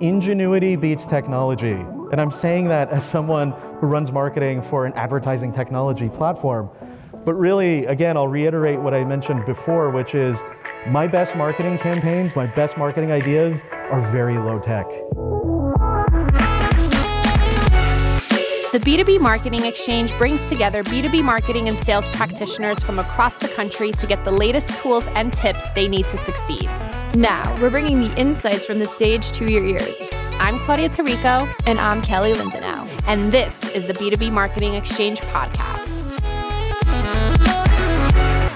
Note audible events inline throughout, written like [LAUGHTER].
ingenuity beats technology. And I'm saying that as someone who runs marketing for an advertising technology platform. But really, again, I'll reiterate what I mentioned before, which is my best marketing campaigns, my best marketing ideas are very low tech. The B2B Marketing Exchange brings together B2B marketing and sales practitioners from across the country to get the latest tools and tips they need to succeed. Now, we're bringing the insights from the stage to your ears. I'm Claudia Tarico. And I'm Kelly Lindenau. And this is the B2B Marketing Exchange podcast.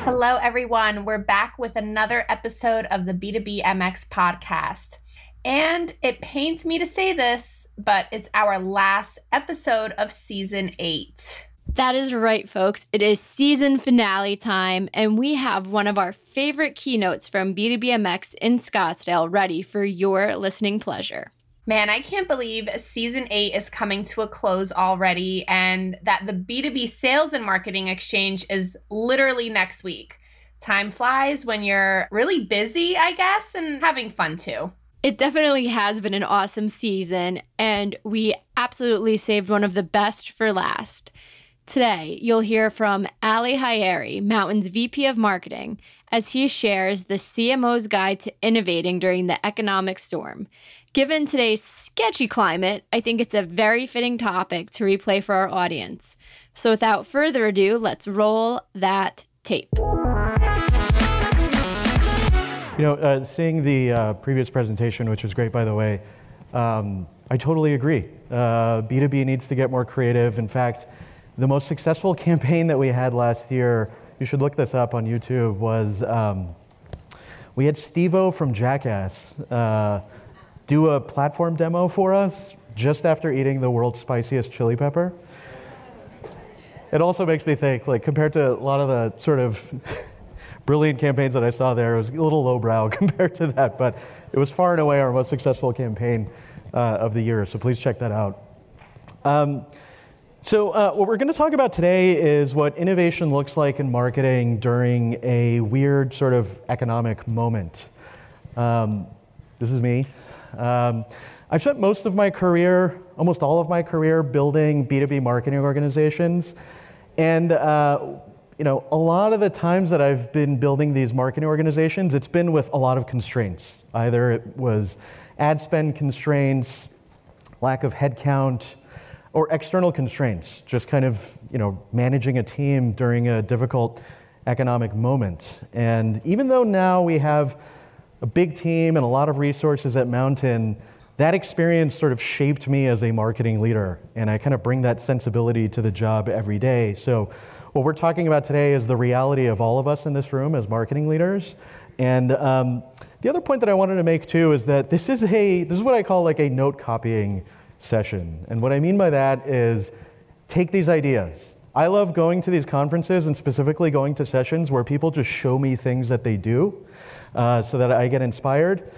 Hello, everyone. We're back with another episode of the B2B MX podcast. And it pains me to say this, but it's our last episode of season eight. That is right, folks. It is season finale time, and we have one of our favorite keynotes from B2BMX in Scottsdale ready for your listening pleasure. Man, I can't believe season eight is coming to a close already, and that the B2B Sales and Marketing Exchange is literally next week. Time flies when you're really busy, I guess, and having fun too. It definitely has been an awesome season, and we absolutely saved one of the best for last. Today, you'll hear from Ali Haeri, Mountain's VP of Marketing, as he shares the CMO's guide to innovating during the economic storm. Given today's sketchy climate, I think it's a very fitting topic to replay for our audience. So, without further ado, let's roll that tape. You know, uh, seeing the uh, previous presentation, which was great, by the way, um, I totally agree. Uh, B2B needs to get more creative. In fact, the most successful campaign that we had last year, you should look this up on YouTube, was um, we had Steve-O from Jackass uh, do a platform demo for us just after eating the world's spiciest chili pepper. It also makes me think, like, compared to a lot of the sort of [LAUGHS] brilliant campaigns that I saw there. It was a little lowbrow [LAUGHS] compared to that, but it was far and away our most successful campaign uh, of the year. So please check that out. Um, so, uh, what we're going to talk about today is what innovation looks like in marketing during a weird sort of economic moment. Um, this is me. Um, I've spent most of my career, almost all of my career, building B2B marketing organizations. And uh, you know, a lot of the times that I've been building these marketing organizations, it's been with a lot of constraints. Either it was ad spend constraints, lack of headcount, or external constraints, just kind of, you know, managing a team during a difficult economic moment. And even though now we have a big team and a lot of resources at Mountain, that experience sort of shaped me as a marketing leader. And I kind of bring that sensibility to the job every day. So what we're talking about today is the reality of all of us in this room as marketing leaders. And um, the other point that I wanted to make too is that this is a this is what I call like a note copying session. And what I mean by that is take these ideas. I love going to these conferences and specifically going to sessions where people just show me things that they do uh, so that I get inspired.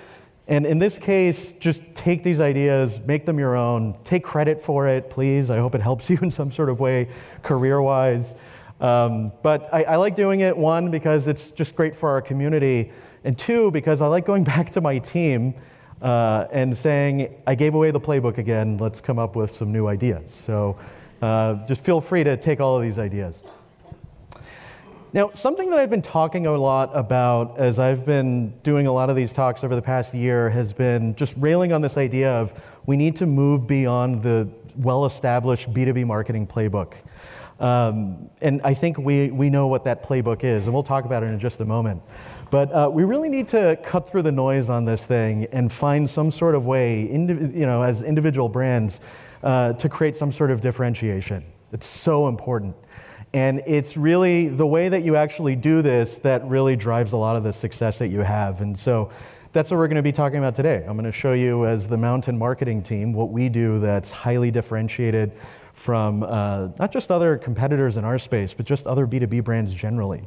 And in this case, just take these ideas, make them your own, take credit for it, please. I hope it helps [LAUGHS] you in some sort of way, career wise. Um, but I, I, like doing it, one, because it's just great for our community, and two, because I like going [LAUGHS] back to my team uh, and saying, I gave away the playbook again, let's come up with some new ideas. So uh, just feel free to take all of these ideas. Now, something that I've been talking a lot about as I've been doing a lot of these talks over the past year has been just railing on this idea of we need to move beyond the well established B2B marketing playbook. Um, and I think we, we know what that playbook is, and we'll talk about it in just a moment. But uh, we really need to cut through the noise on this thing and find some sort of way, indiv- you know, as individual brands, uh, to create some sort of differentiation. It's so important. And it's really the way that you actually do this that really drives a lot of the success that you have. And so that's what we're going to be talking about today. I'm going to show you, as the Mountain marketing team, what we do that's highly differentiated from uh, not just other competitors in our space, but just other B2B brands generally.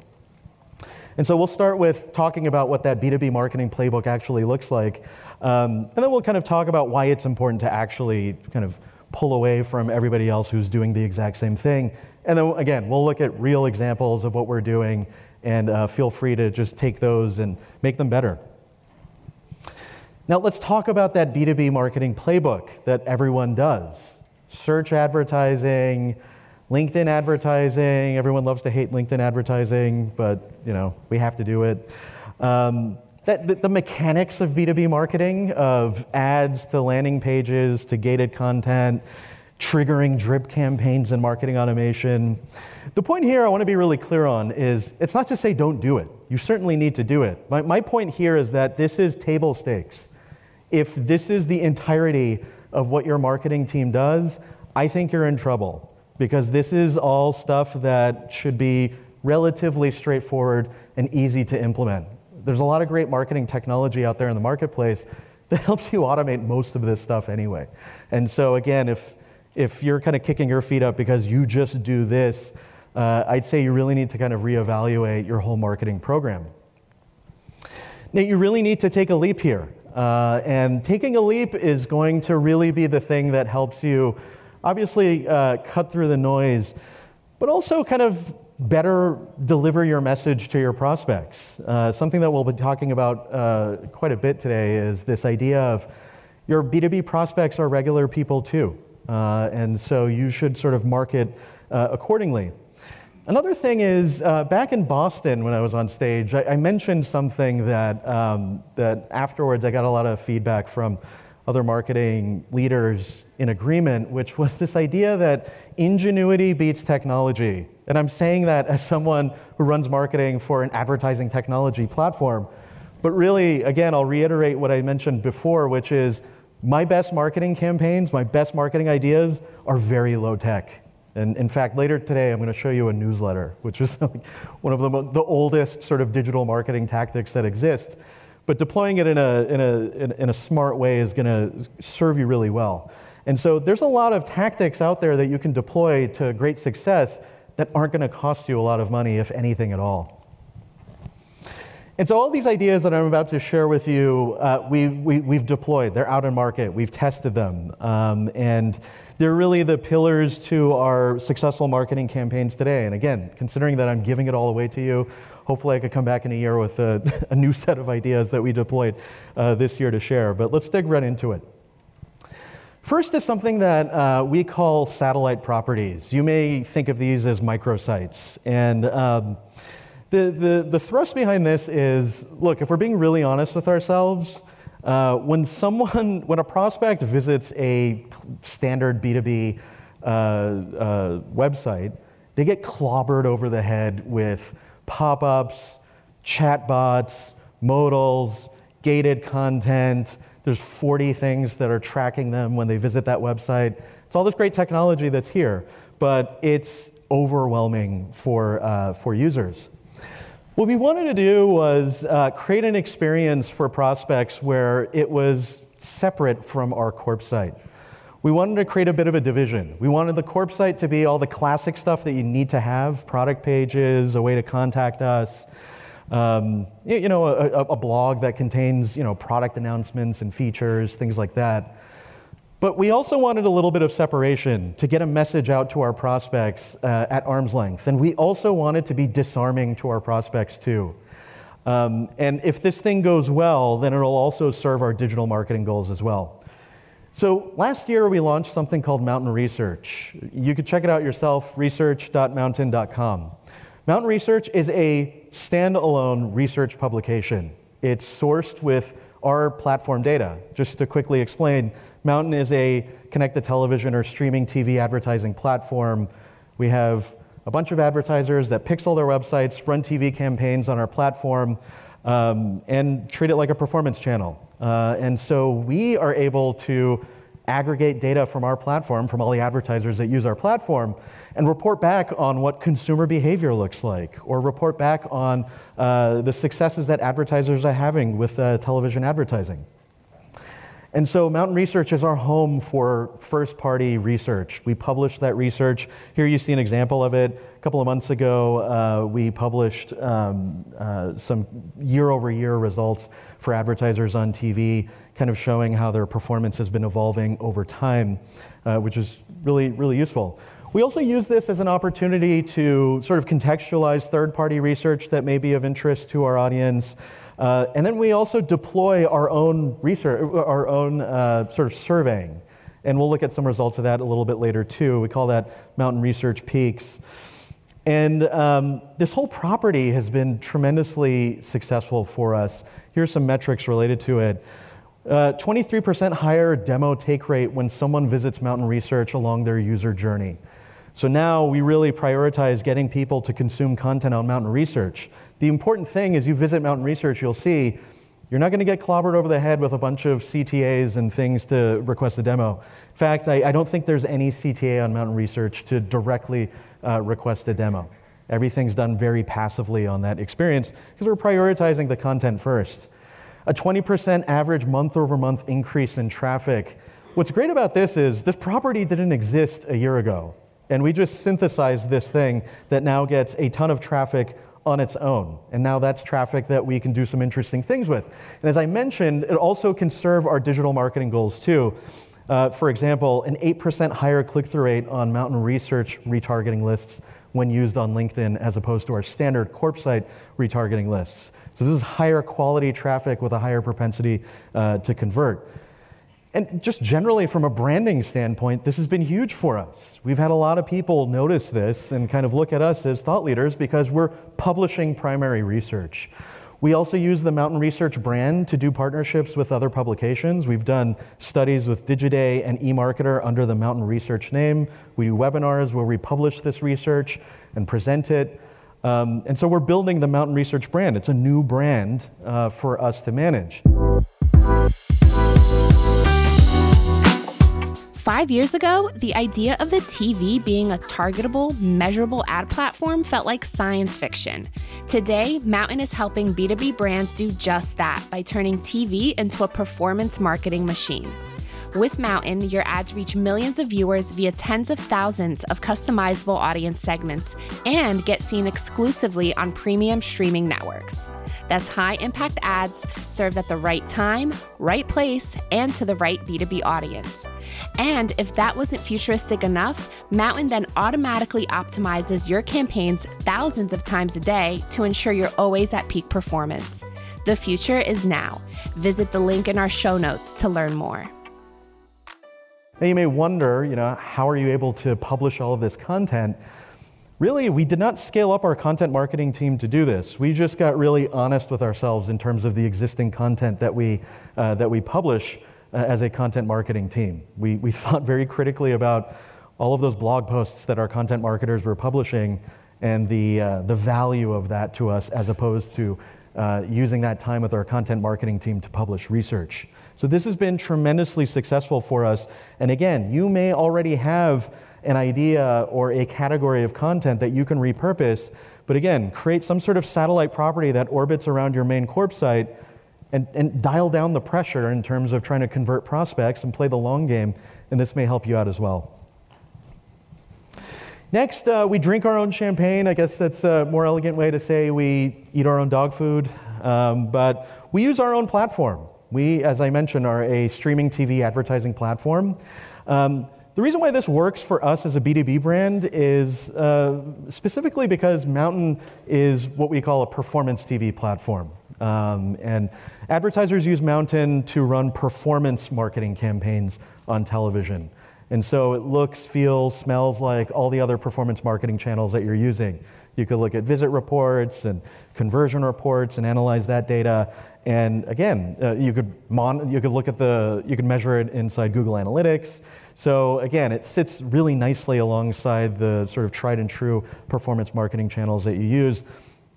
And so we'll start with talking about what that B2B marketing playbook actually looks like. Um, and then we'll kind of talk about why it's important to actually kind of pull away from everybody else who's doing the exact same thing. And then again, we'll look at real examples of what we're doing and uh, feel free to just take those and make them better. Now, let's talk about that B2B marketing playbook that everyone does search advertising, LinkedIn advertising. Everyone loves to hate LinkedIn advertising, but you know, we have to do it. Um, that, the, the, mechanics of B2B marketing, of ads to landing pages to gated content, triggering drip campaigns and marketing automation. The point here I want to be really clear on is it's not to say don't do it. You certainly need to do it. My, my point here is that this is table stakes. If this is the entirety of what your marketing team does, I think you're in trouble because this is all stuff that should be relatively straightforward and easy to implement. There's a lot of great marketing technology out there in the marketplace [LAUGHS] that helps you automate most of this stuff anyway. And so, again, if, if you're kind of kicking your feet up because you just do this, uh, I'd say you really need to kind of reevaluate your whole marketing program. Now, you really need to take a leap here. Uh, and taking a leap is going to really be the thing that helps you obviously uh, cut through the noise, but also kind of better deliver your message to your prospects. Uh, something that we'll be talking about uh, quite a bit today is this idea of your B2B prospects are regular people too. Uh, and so you should sort of market uh, accordingly. Another thing is, uh, back in Boston when I was on stage, I, I mentioned something that, um, that afterwards I got a lot of feedback from other marketing leaders in agreement, which was this idea that ingenuity beats technology. And I'm saying that as someone who runs marketing for an advertising technology platform. But really, again, I'll reiterate what I mentioned before, which is my best marketing campaigns, my best marketing ideas are very low tech. And in fact, later today, I'm going to show you a newsletter, which is [LAUGHS] one of the, the oldest sort of digital marketing tactics that exist. But deploying it in a, in a, in a smart way is going to serve you really well. And so there's a lot of tactics out there that you can deploy to great success that aren't going to cost you a lot of money, if anything at all. And so all these ideas that I'm about to share with you, uh, we, we, we've deployed. They're out in market. We've tested them. Um, and they're really the pillars to our successful marketing campaigns today. And again, considering that I'm giving it all away to you, hopefully I could come back in a year with a, [LAUGHS] a new set of ideas that we deployed uh, this year to share. But let's dig right into it. First is something that uh, we call satellite properties. You may think of these as microsites. And um, the, the, the thrust behind this is look, if we're being really honest with ourselves, uh, when someone, [LAUGHS] when a prospect visits a standard B2B uh, uh, website, they get clobbered over the head with pop ups, chatbots, modals, gated content. There's 40 things that are tracking them when they visit that website. It's all this great technology that's here, but it's overwhelming for, uh, for users. What we wanted to do was uh, create an experience for prospects where it was separate from our corp site. We wanted to create a bit of a division. We wanted the corp site to be all the classic stuff that you need to have product pages, a way to contact us. Um, you know, a, a blog that contains you know product announcements and features, things like that. But we also wanted a little bit of separation to get a message out to our prospects uh, at arm's length. And we also wanted to be disarming to our prospects too. Um, and if this thing goes well, then it'll also serve our digital marketing goals as well. So last year we launched something called Mountain Research. You could check it out yourself, research.mountain.com. Mountain Research is a standalone research publication. It's sourced with our platform data. Just to quickly explain, Mountain is a connected television or streaming TV advertising platform. We have a bunch of advertisers that pixel their websites, run TV campaigns on our platform, um, and treat it like a performance channel. Uh, and so we are able to aggregate data from our platform, from all the advertisers that use our platform, and report back on what consumer behavior looks like, or report back on uh, the successes that advertisers are having with uh, television advertising. And so Mountain Research is our home for first party research. We publish that research. Here you see an example of it. A couple of months ago, uh, we published um, uh, some year over year results for advertisers on TV, kind of showing how their performance has been evolving over time, uh, which is really, really useful. We also use this as an opportunity to sort of contextualize third party research that may be of interest to our audience. Uh, and then we also deploy our own research, our own uh, sort of surveying. And we'll look at some results of that a little bit later too. We call that Mountain Research Peaks. And um, this whole property has been tremendously successful for us. Here's some metrics related to it. Uh, 23% higher demo take rate when someone visits Mountain Research along their user journey. So now we really prioritize getting people to consume content on Mountain Research. The important thing is you visit Mountain Research, you'll see you're not going to get clobbered over the head with a bunch of CTAs and things to request a demo. In fact, I, I don't think there's any CTA on Mountain Research to directly uh, request a demo. Everything's done very passively on that experience because we're prioritizing the content first. A 20% average month over month increase in traffic. What's great about this is this property didn't exist a year ago. And we just synthesized this thing that now gets a ton of traffic on its own. And now that's traffic that we can do some interesting things with. And as I mentioned, it also can serve our digital marketing goals too. Uh, for example, an 8% higher click through rate on Mountain Research retargeting lists when used on LinkedIn as opposed to our standard corp site retargeting lists. So, this is higher quality traffic with a higher propensity uh, to convert. And just generally, from a branding standpoint, this has been huge for us. We've had a lot of people notice this and kind of look at us as thought leaders because we're publishing primary research. We also use the Mountain Research brand to do partnerships with other publications. We've done studies with Digiday and eMarketer under the Mountain Research name. We do webinars where we publish this research and present it. Um, and so we're building the Mountain Research brand. It's a new brand uh, for us to manage. Five years ago, the idea of the TV being a targetable, measurable ad platform felt like science fiction. Today, Mountain is helping B2B brands do just that by turning TV into a performance marketing machine. With Mountain, your ads reach millions of viewers via tens of thousands of customizable audience segments and get seen exclusively on premium streaming networks. That's high impact ads served at the right time, right place, and to the right B2B audience. And if that wasn't futuristic enough, Mountain then automatically optimizes your campaigns thousands of times a day to ensure you're always at peak performance. The future is now. Visit the link in our show notes to learn more. Now you may wonder, you know, how are you able to publish all of this content? Really, we did not scale up our content marketing team to do this. We just got really honest with ourselves in terms of the existing content that we, uh, that we publish as a content marketing team. We, we [LAUGHS] thought very critically about all of those blog posts that our content marketers were publishing and the, uh, the value of that to us as opposed to uh, using that time with our content marketing team to publish research. So, this has been tremendously successful for us. And again, you may already have an idea or a category of content that you can repurpose. But again, create some sort of satellite property that orbits around your main corp site and, and dial down the pressure in terms of trying to convert prospects and play the long game. And this may help you out as well. Next, uh, we drink our own champagne. I guess that's a more elegant way to say we eat our own dog food. Um, but we use our own platform. We, as I mentioned, are a streaming TV advertising platform. Um, the reason why this works for us as a B2B brand is uh, specifically because Mountain is what we call a performance TV platform. Um, and advertisers use Mountain to run performance marketing campaigns on television. And so it looks, feels, smells like all the other performance marketing channels that you're using. You could look at visit reports and conversion reports and analyze that data. And again, uh, you could mon- you could look at the you could measure it inside Google Analytics. So again, it sits really nicely alongside the sort of tried and true performance marketing channels that you use,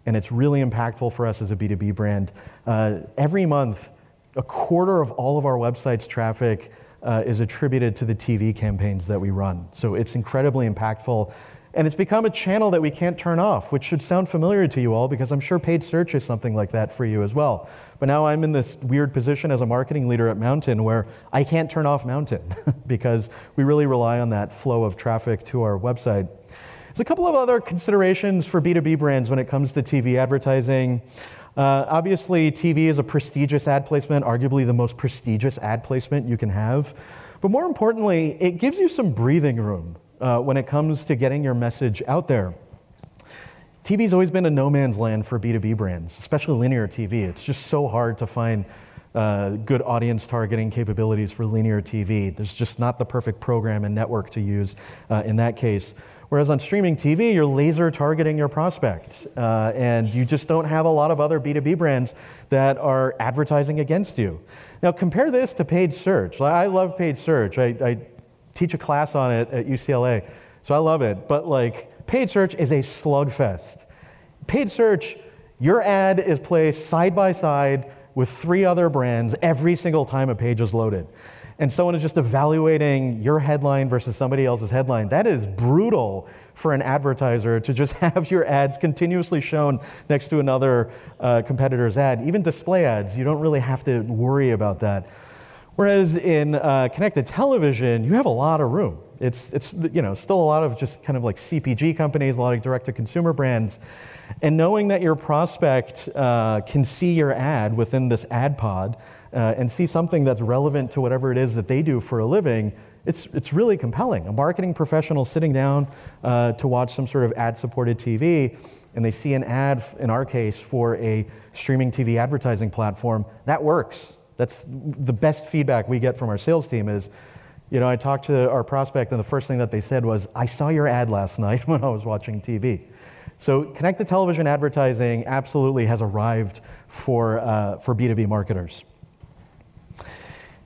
and it's really impactful for us as a B2B brand. Uh, every month, a quarter of all of our website's traffic uh, is attributed to the TV campaigns that we run. So it's incredibly impactful. And it's become a channel that we can't turn off, which should sound familiar to you all because I'm sure paid search is something like that for you as well. But now I'm in this weird position as a marketing leader at Mountain where I can't turn off Mountain [LAUGHS] because we really rely on that flow of traffic to our website. There's a couple of other considerations for B2B brands when it comes to TV advertising. Uh, obviously, TV is a prestigious ad placement, arguably the most prestigious ad placement you can have. But more importantly, it gives you some breathing room uh, when it comes to getting your message out there. TV's always been a no man's land for B2B brands, especially linear TV. It's just so hard to find uh, good audience targeting capabilities for linear TV. There's just not the perfect program and network to use uh, in that case. Whereas on streaming TV, you're laser targeting your prospect, uh, and you just don't have a lot of other B2B brands that are advertising against you. Now, compare this to paid search. I love paid search. I, I teach a class on it at UCLA, so I love it. But like, paid search is a slugfest. Paid search, your ad is placed side by side with three other brands every single time a page is loaded and someone is just evaluating your headline versus somebody else's headline, that is brutal for an advertiser to just [LAUGHS] have your ads continuously shown next to another uh, competitor's ad. Even display ads, you don't really have to worry about that. Whereas in uh, connected television, you have a lot of room. It's, it's you know, still a lot of just kind of like CPG companies, a lot of direct to consumer brands. And knowing that your prospect uh, can see your ad within this ad pod uh, and see something that's relevant to whatever it is that they do for a living, it's, it's really compelling. A marketing professional sitting down uh, to watch some sort of ad supported TV and they see an ad, in our case, for a streaming TV advertising platform, that works. That's the best feedback we get from our sales team is, you know, I talked to our prospect and the first thing that they said was, I saw your ad last [LAUGHS] night when I was watching TV. So connected television advertising absolutely has arrived for, uh, for B2B marketers.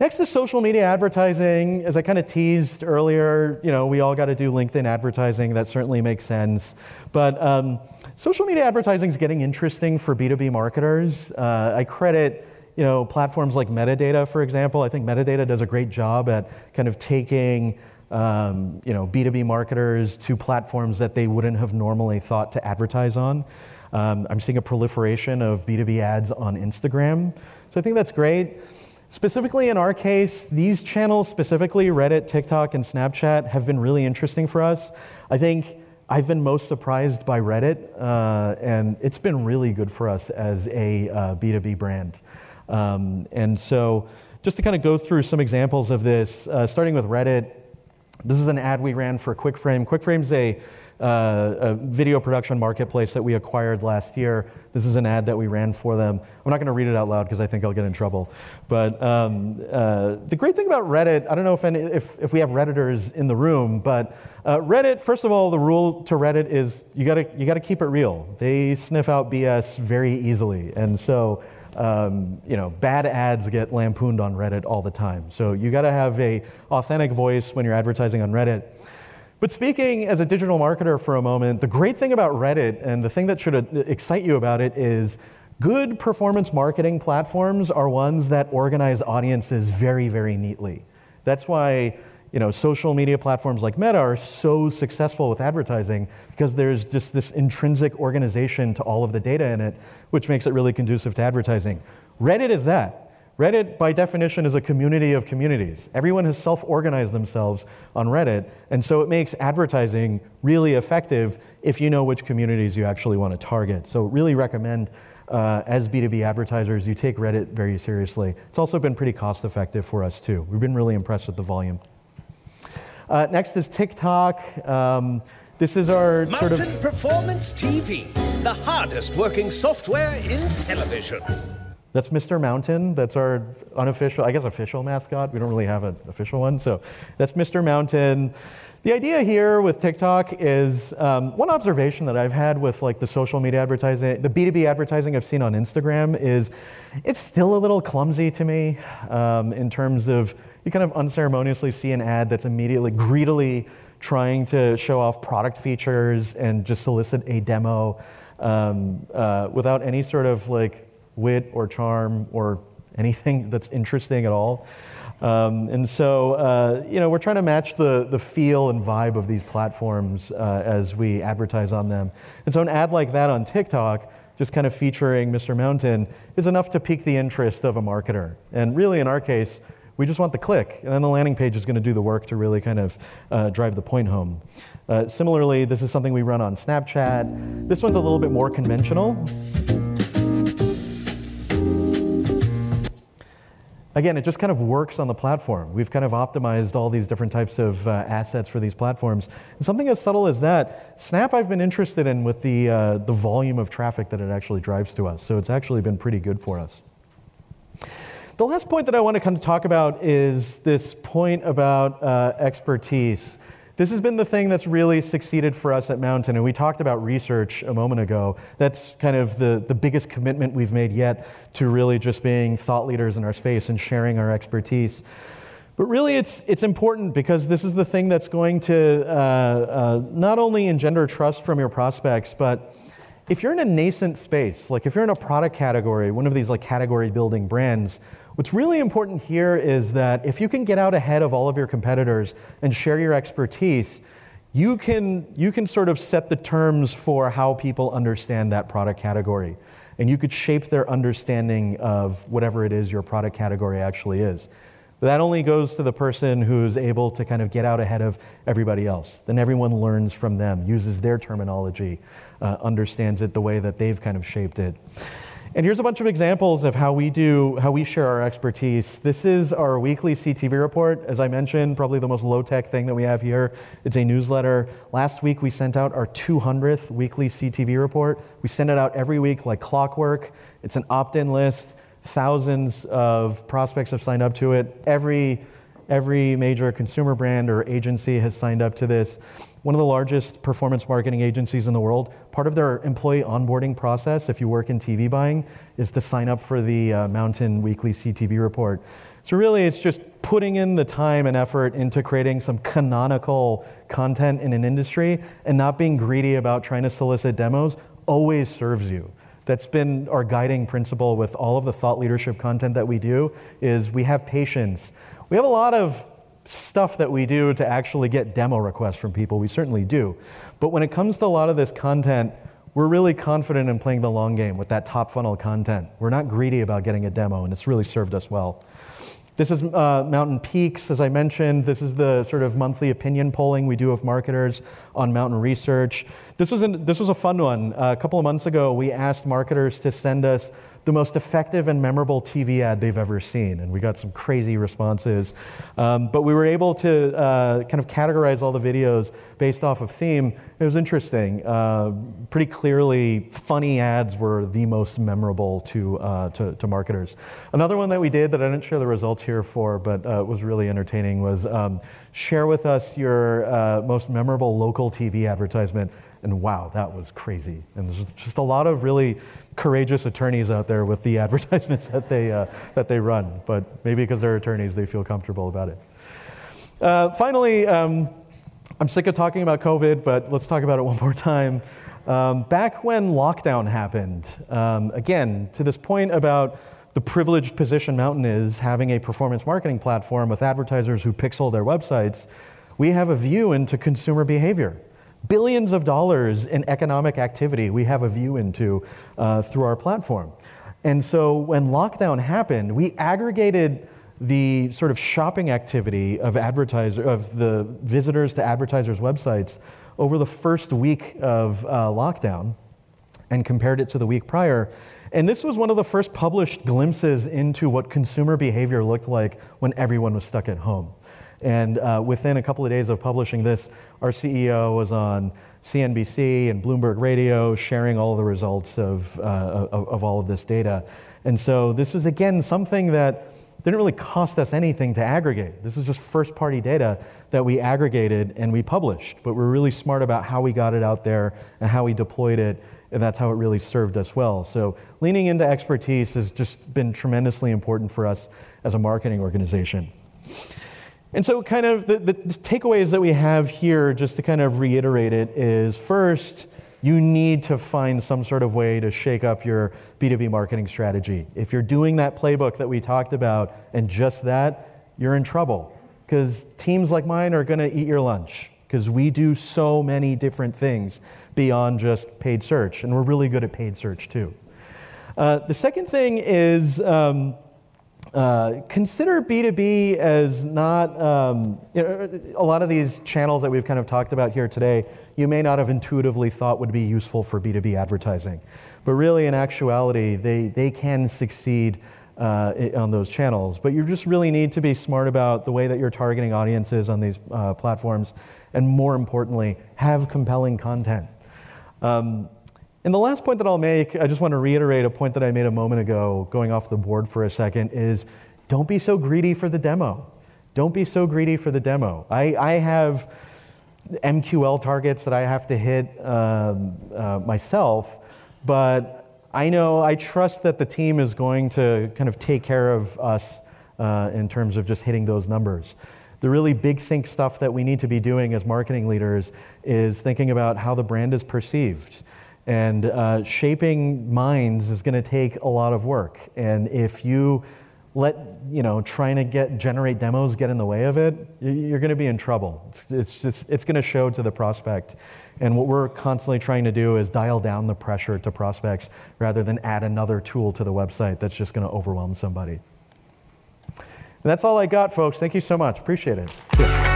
Next is social media advertising. As I kind of teased earlier, you know, we all got to do LinkedIn advertising. That certainly makes sense. But um, social media advertising is getting interesting for B2B marketers. Uh, I credit you know, platforms like Metadata, for example. I think Metadata does a great job at kind of taking um, you know, B2B marketers to platforms that they wouldn't have normally thought to advertise on. Um, I'm seeing a proliferation of B2B ads on Instagram. So I think that's great. Specifically in our case, these channels, specifically Reddit, TikTok, and Snapchat, have been really interesting for us. I think I've been most surprised by Reddit, uh, and it's been really good for us as a uh, B2B brand. Um, and so, just to kind of go through some examples of this, uh, starting with Reddit, this is an ad we ran for QuickFrame. QuickFrame's a uh, a video production marketplace that we acquired last year. This is an ad that we ran for them. I'm not going to read it out loud because I think I'll get in trouble. But um, uh, the great thing about Reddit, I don't know if, any, if, if we have Redditors in the room, but uh, Reddit, first of all, the rule to Reddit is you got you to keep it real. They sniff out BS very easily. And so, um, you know, bad ads get lampooned on Reddit all the time. So you got to have a authentic voice when you're advertising on Reddit. But speaking as a digital marketer for a moment, the great thing about Reddit and the thing that should uh, excite you about it is good performance marketing platforms are ones that organize audiences very, very neatly. That's why you know, social media platforms like Meta are so successful with advertising because there's just this intrinsic organization to all of the data in it, which makes it really conducive to advertising. Reddit is that. Reddit, by definition, is a community of communities. Everyone has self organized themselves on Reddit, and so it makes advertising really effective if you know which communities you actually want to target. So, really recommend uh, as B2B advertisers, you take Reddit very seriously. It's also been pretty cost effective for us, too. We've been really impressed with the volume. Uh, next is TikTok. Um, this is our Mountain sort of Performance TV, the hardest working software in television. That's Mr. Mountain. That's our unofficial, I guess, official mascot. We don't really have an official one. So that's Mr. Mountain. The idea here with TikTok is um, one observation that I've had with like the social media advertising, the B2B advertising I've seen on Instagram is it's still a little clumsy to me um, in terms of you kind of unceremoniously see an ad that's immediately greedily trying to show off product features and just solicit a demo um, uh, without any sort of like wit or charm or anything [LAUGHS] that's interesting at all. Um, and so, uh, you know, we're trying to match the, the feel and vibe of these platforms uh, as we advertise on them. And so, an ad like that on TikTok, just kind of featuring Mr. Mountain, is enough to pique the interest of a marketer. And really, in our case, we just want the click, and then the landing page is going to do the work to really kind of uh, drive the point home. Uh, similarly, this is something we run on Snapchat. This one's a little bit more conventional. Again, it just kind of works on the platform. We've kind of optimized all these different types of uh, assets for these platforms. And something as subtle as that, Snap I've been interested in with the, uh, the volume of traffic that it actually drives to us. So it's actually been pretty good for us. The last point that I want to kind of talk about is this point about uh, expertise. This has been the thing that's really succeeded for us at Mountain, and we talked about research a moment ago. That's kind of the, the biggest commitment we've made yet to really just being thought leaders in our space and sharing our expertise. But really, it's, it's important because this is the thing that's going to uh, uh, not only engender trust from your prospects, but if you're in a nascent space, like if you're in a product category, one of these like category building brands, What's really important here is that if you can get out ahead of all of your competitors and share your expertise, you can, you can sort of set the terms for how people understand that product category. And you could shape their understanding of whatever it is your product category actually is. That only goes to the person who's able to kind of get out ahead of everybody else. Then everyone learns from them, uses their terminology, uh, understands it the way that they've kind of shaped it. And here's a bunch of examples of how we do, how we share our expertise. This is our weekly CTV report. As I mentioned, probably the most low-tech thing that we have here. It's a newsletter. Last week we sent out our 200th weekly CTV report. We send it out every week like clockwork. It's an opt-in list. Thousands of prospects have signed up to it. Every every major consumer brand or agency has signed up to this one of the largest performance marketing agencies in the world, part of their employee onboarding process, if you work in TV buying, is to sign up for the uh, Mountain Weekly CTV report. So, really, it's just putting in the time and effort into creating some canonical content in an industry and not being greedy about trying to solicit demos always serves you. That's been our guiding principle with all of the thought leadership content that we do is we have patience. We have a lot of stuff that we do to actually get demo requests from people. We certainly do. But when it comes to a lot of this content, we're really confident in playing the long game with that top funnel content. We're not greedy about getting a demo, and it's really served us well. This is uh, Mountain Peaks, as I mentioned. This is the sort of monthly opinion polling we do of marketers on Mountain Research. This was, an, this was a fun one. Uh, a couple of months ago, we asked marketers to send us the most effective and memorable TV ad they've ever seen. And we got some crazy responses. Um, but we were able to uh, kind of categorize all the videos based off of theme. It was interesting. Uh, pretty clearly, funny ads were the most memorable to, uh, to, to, marketers. Another one that we did that I didn't share the results here for, but uh, was really entertaining was um, share with us your uh, most memorable local TV advertisement and wow, that was crazy. And there's just a lot of really courageous attorneys out there with the [LAUGHS] advertisements that they, uh, that they run. But maybe because they're attorneys, they feel comfortable about it. Uh, finally, um, I'm sick of talking about COVID, but let's talk about it [LAUGHS] one more time. Um, back when lockdown happened, um, again, to this point about the privileged position Mountain is having a performance marketing platform with advertisers who pixel their websites, we have a view into consumer behavior billions of dollars in economic activity we have a view into uh, through our platform. And so when lockdown happened, we aggregated the sort of shopping activity of advertiser of the visitors to advertisers' websites over the first week of uh, lockdown and compared it to the week prior. And this was one of the first published glimpses into what consumer behavior looked like when everyone was stuck at home. And uh, within a couple of days of publishing this, our CEO was on CNBC and Bloomberg Radio sharing all the results of, uh, of, of, all of this data. And so this was, again, something that didn't really cost us anything to aggregate. This is just first party data that we aggregated and we published. But we're really smart about how we got it out there and how we deployed it. And that's how it really served us well. So leaning into expertise has just been tremendously important for us as a marketing organization. And so, kind of the, the, takeaways that we have here, just to kind of reiterate it, is first, you need to find some sort of way to shake up your B2B marketing strategy. If you're doing that playbook that we talked about and just that, you're in trouble because teams like mine are going to eat your lunch because we do so many different things beyond just paid search, and we're really good at paid search too. Uh, the second thing is, um, uh, consider B2B as not, um, you know, a lot of these channels that we've kind of talked about here today, you may not have intuitively thought would be useful for B2B advertising. But really, in actuality, they, they can succeed uh, on those channels. But you just really need to be smart about the way that you're targeting audiences on these uh, platforms, and more importantly, have compelling content. Um, and the last point that I'll make, I just want to reiterate a point that I made a moment ago, going off the board for a second, is don't be so greedy for the demo. Don't be so greedy for the demo. I, I have MQL targets that I have to hit um, uh, myself, but I know, I trust that the team is going to kind of take care of us uh, in terms of just hitting those numbers. The really big think stuff that we need to be doing as marketing leaders is thinking about how the brand is perceived. And uh, shaping minds is going to take a lot of work. And if you let you know trying to get generate demos get in the way of it you're going to be in trouble. It's, it's just it's going to show to the prospect. And what we're constantly trying to do is dial down the pressure to prospects rather than add another tool to the website that's just going to overwhelm somebody. And that's all i got folks. Thank you so much. Appreciate it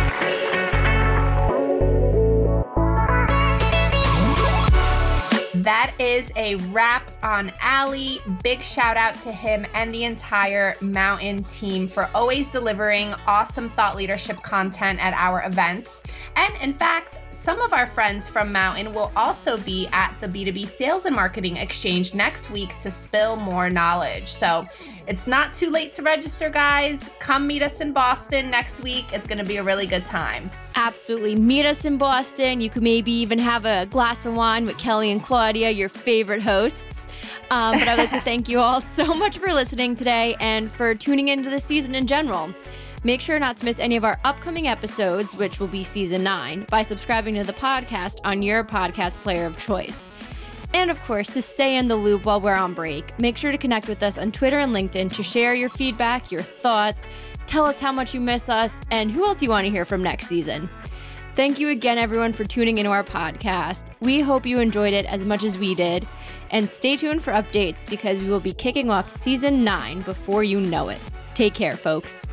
that is a wrap on Ali. Big shout out to him and the entire Mountain team for always delivering awesome thought leadership content at our events. And in fact, some of our friends from Mountain will also be at the B2B Sales and Marketing Exchange next week to spill more knowledge. So it's not too late to register, guys. Come meet us in Boston next week. It's going to be a really good time. Absolutely. Meet us in Boston. You could maybe even have a glass of wine with Kelly and Claudia, your favorite hosts. Um, but I'd like to [LAUGHS] thank you all so much for listening today and for tuning into the season in general. Make sure not to miss any of our upcoming episodes, which will be season nine, by subscribing to the podcast on your podcast player of choice. And of course, to stay in the loop while we're on break, make sure to connect with us on Twitter and LinkedIn to share your feedback, your thoughts, tell us how much you miss us, and who else you want to hear from next season. Thank you again, everyone, for tuning into our podcast. We hope you enjoyed it as much as we did. And stay tuned for updates because we will be kicking off season nine before you know it. Take care, folks.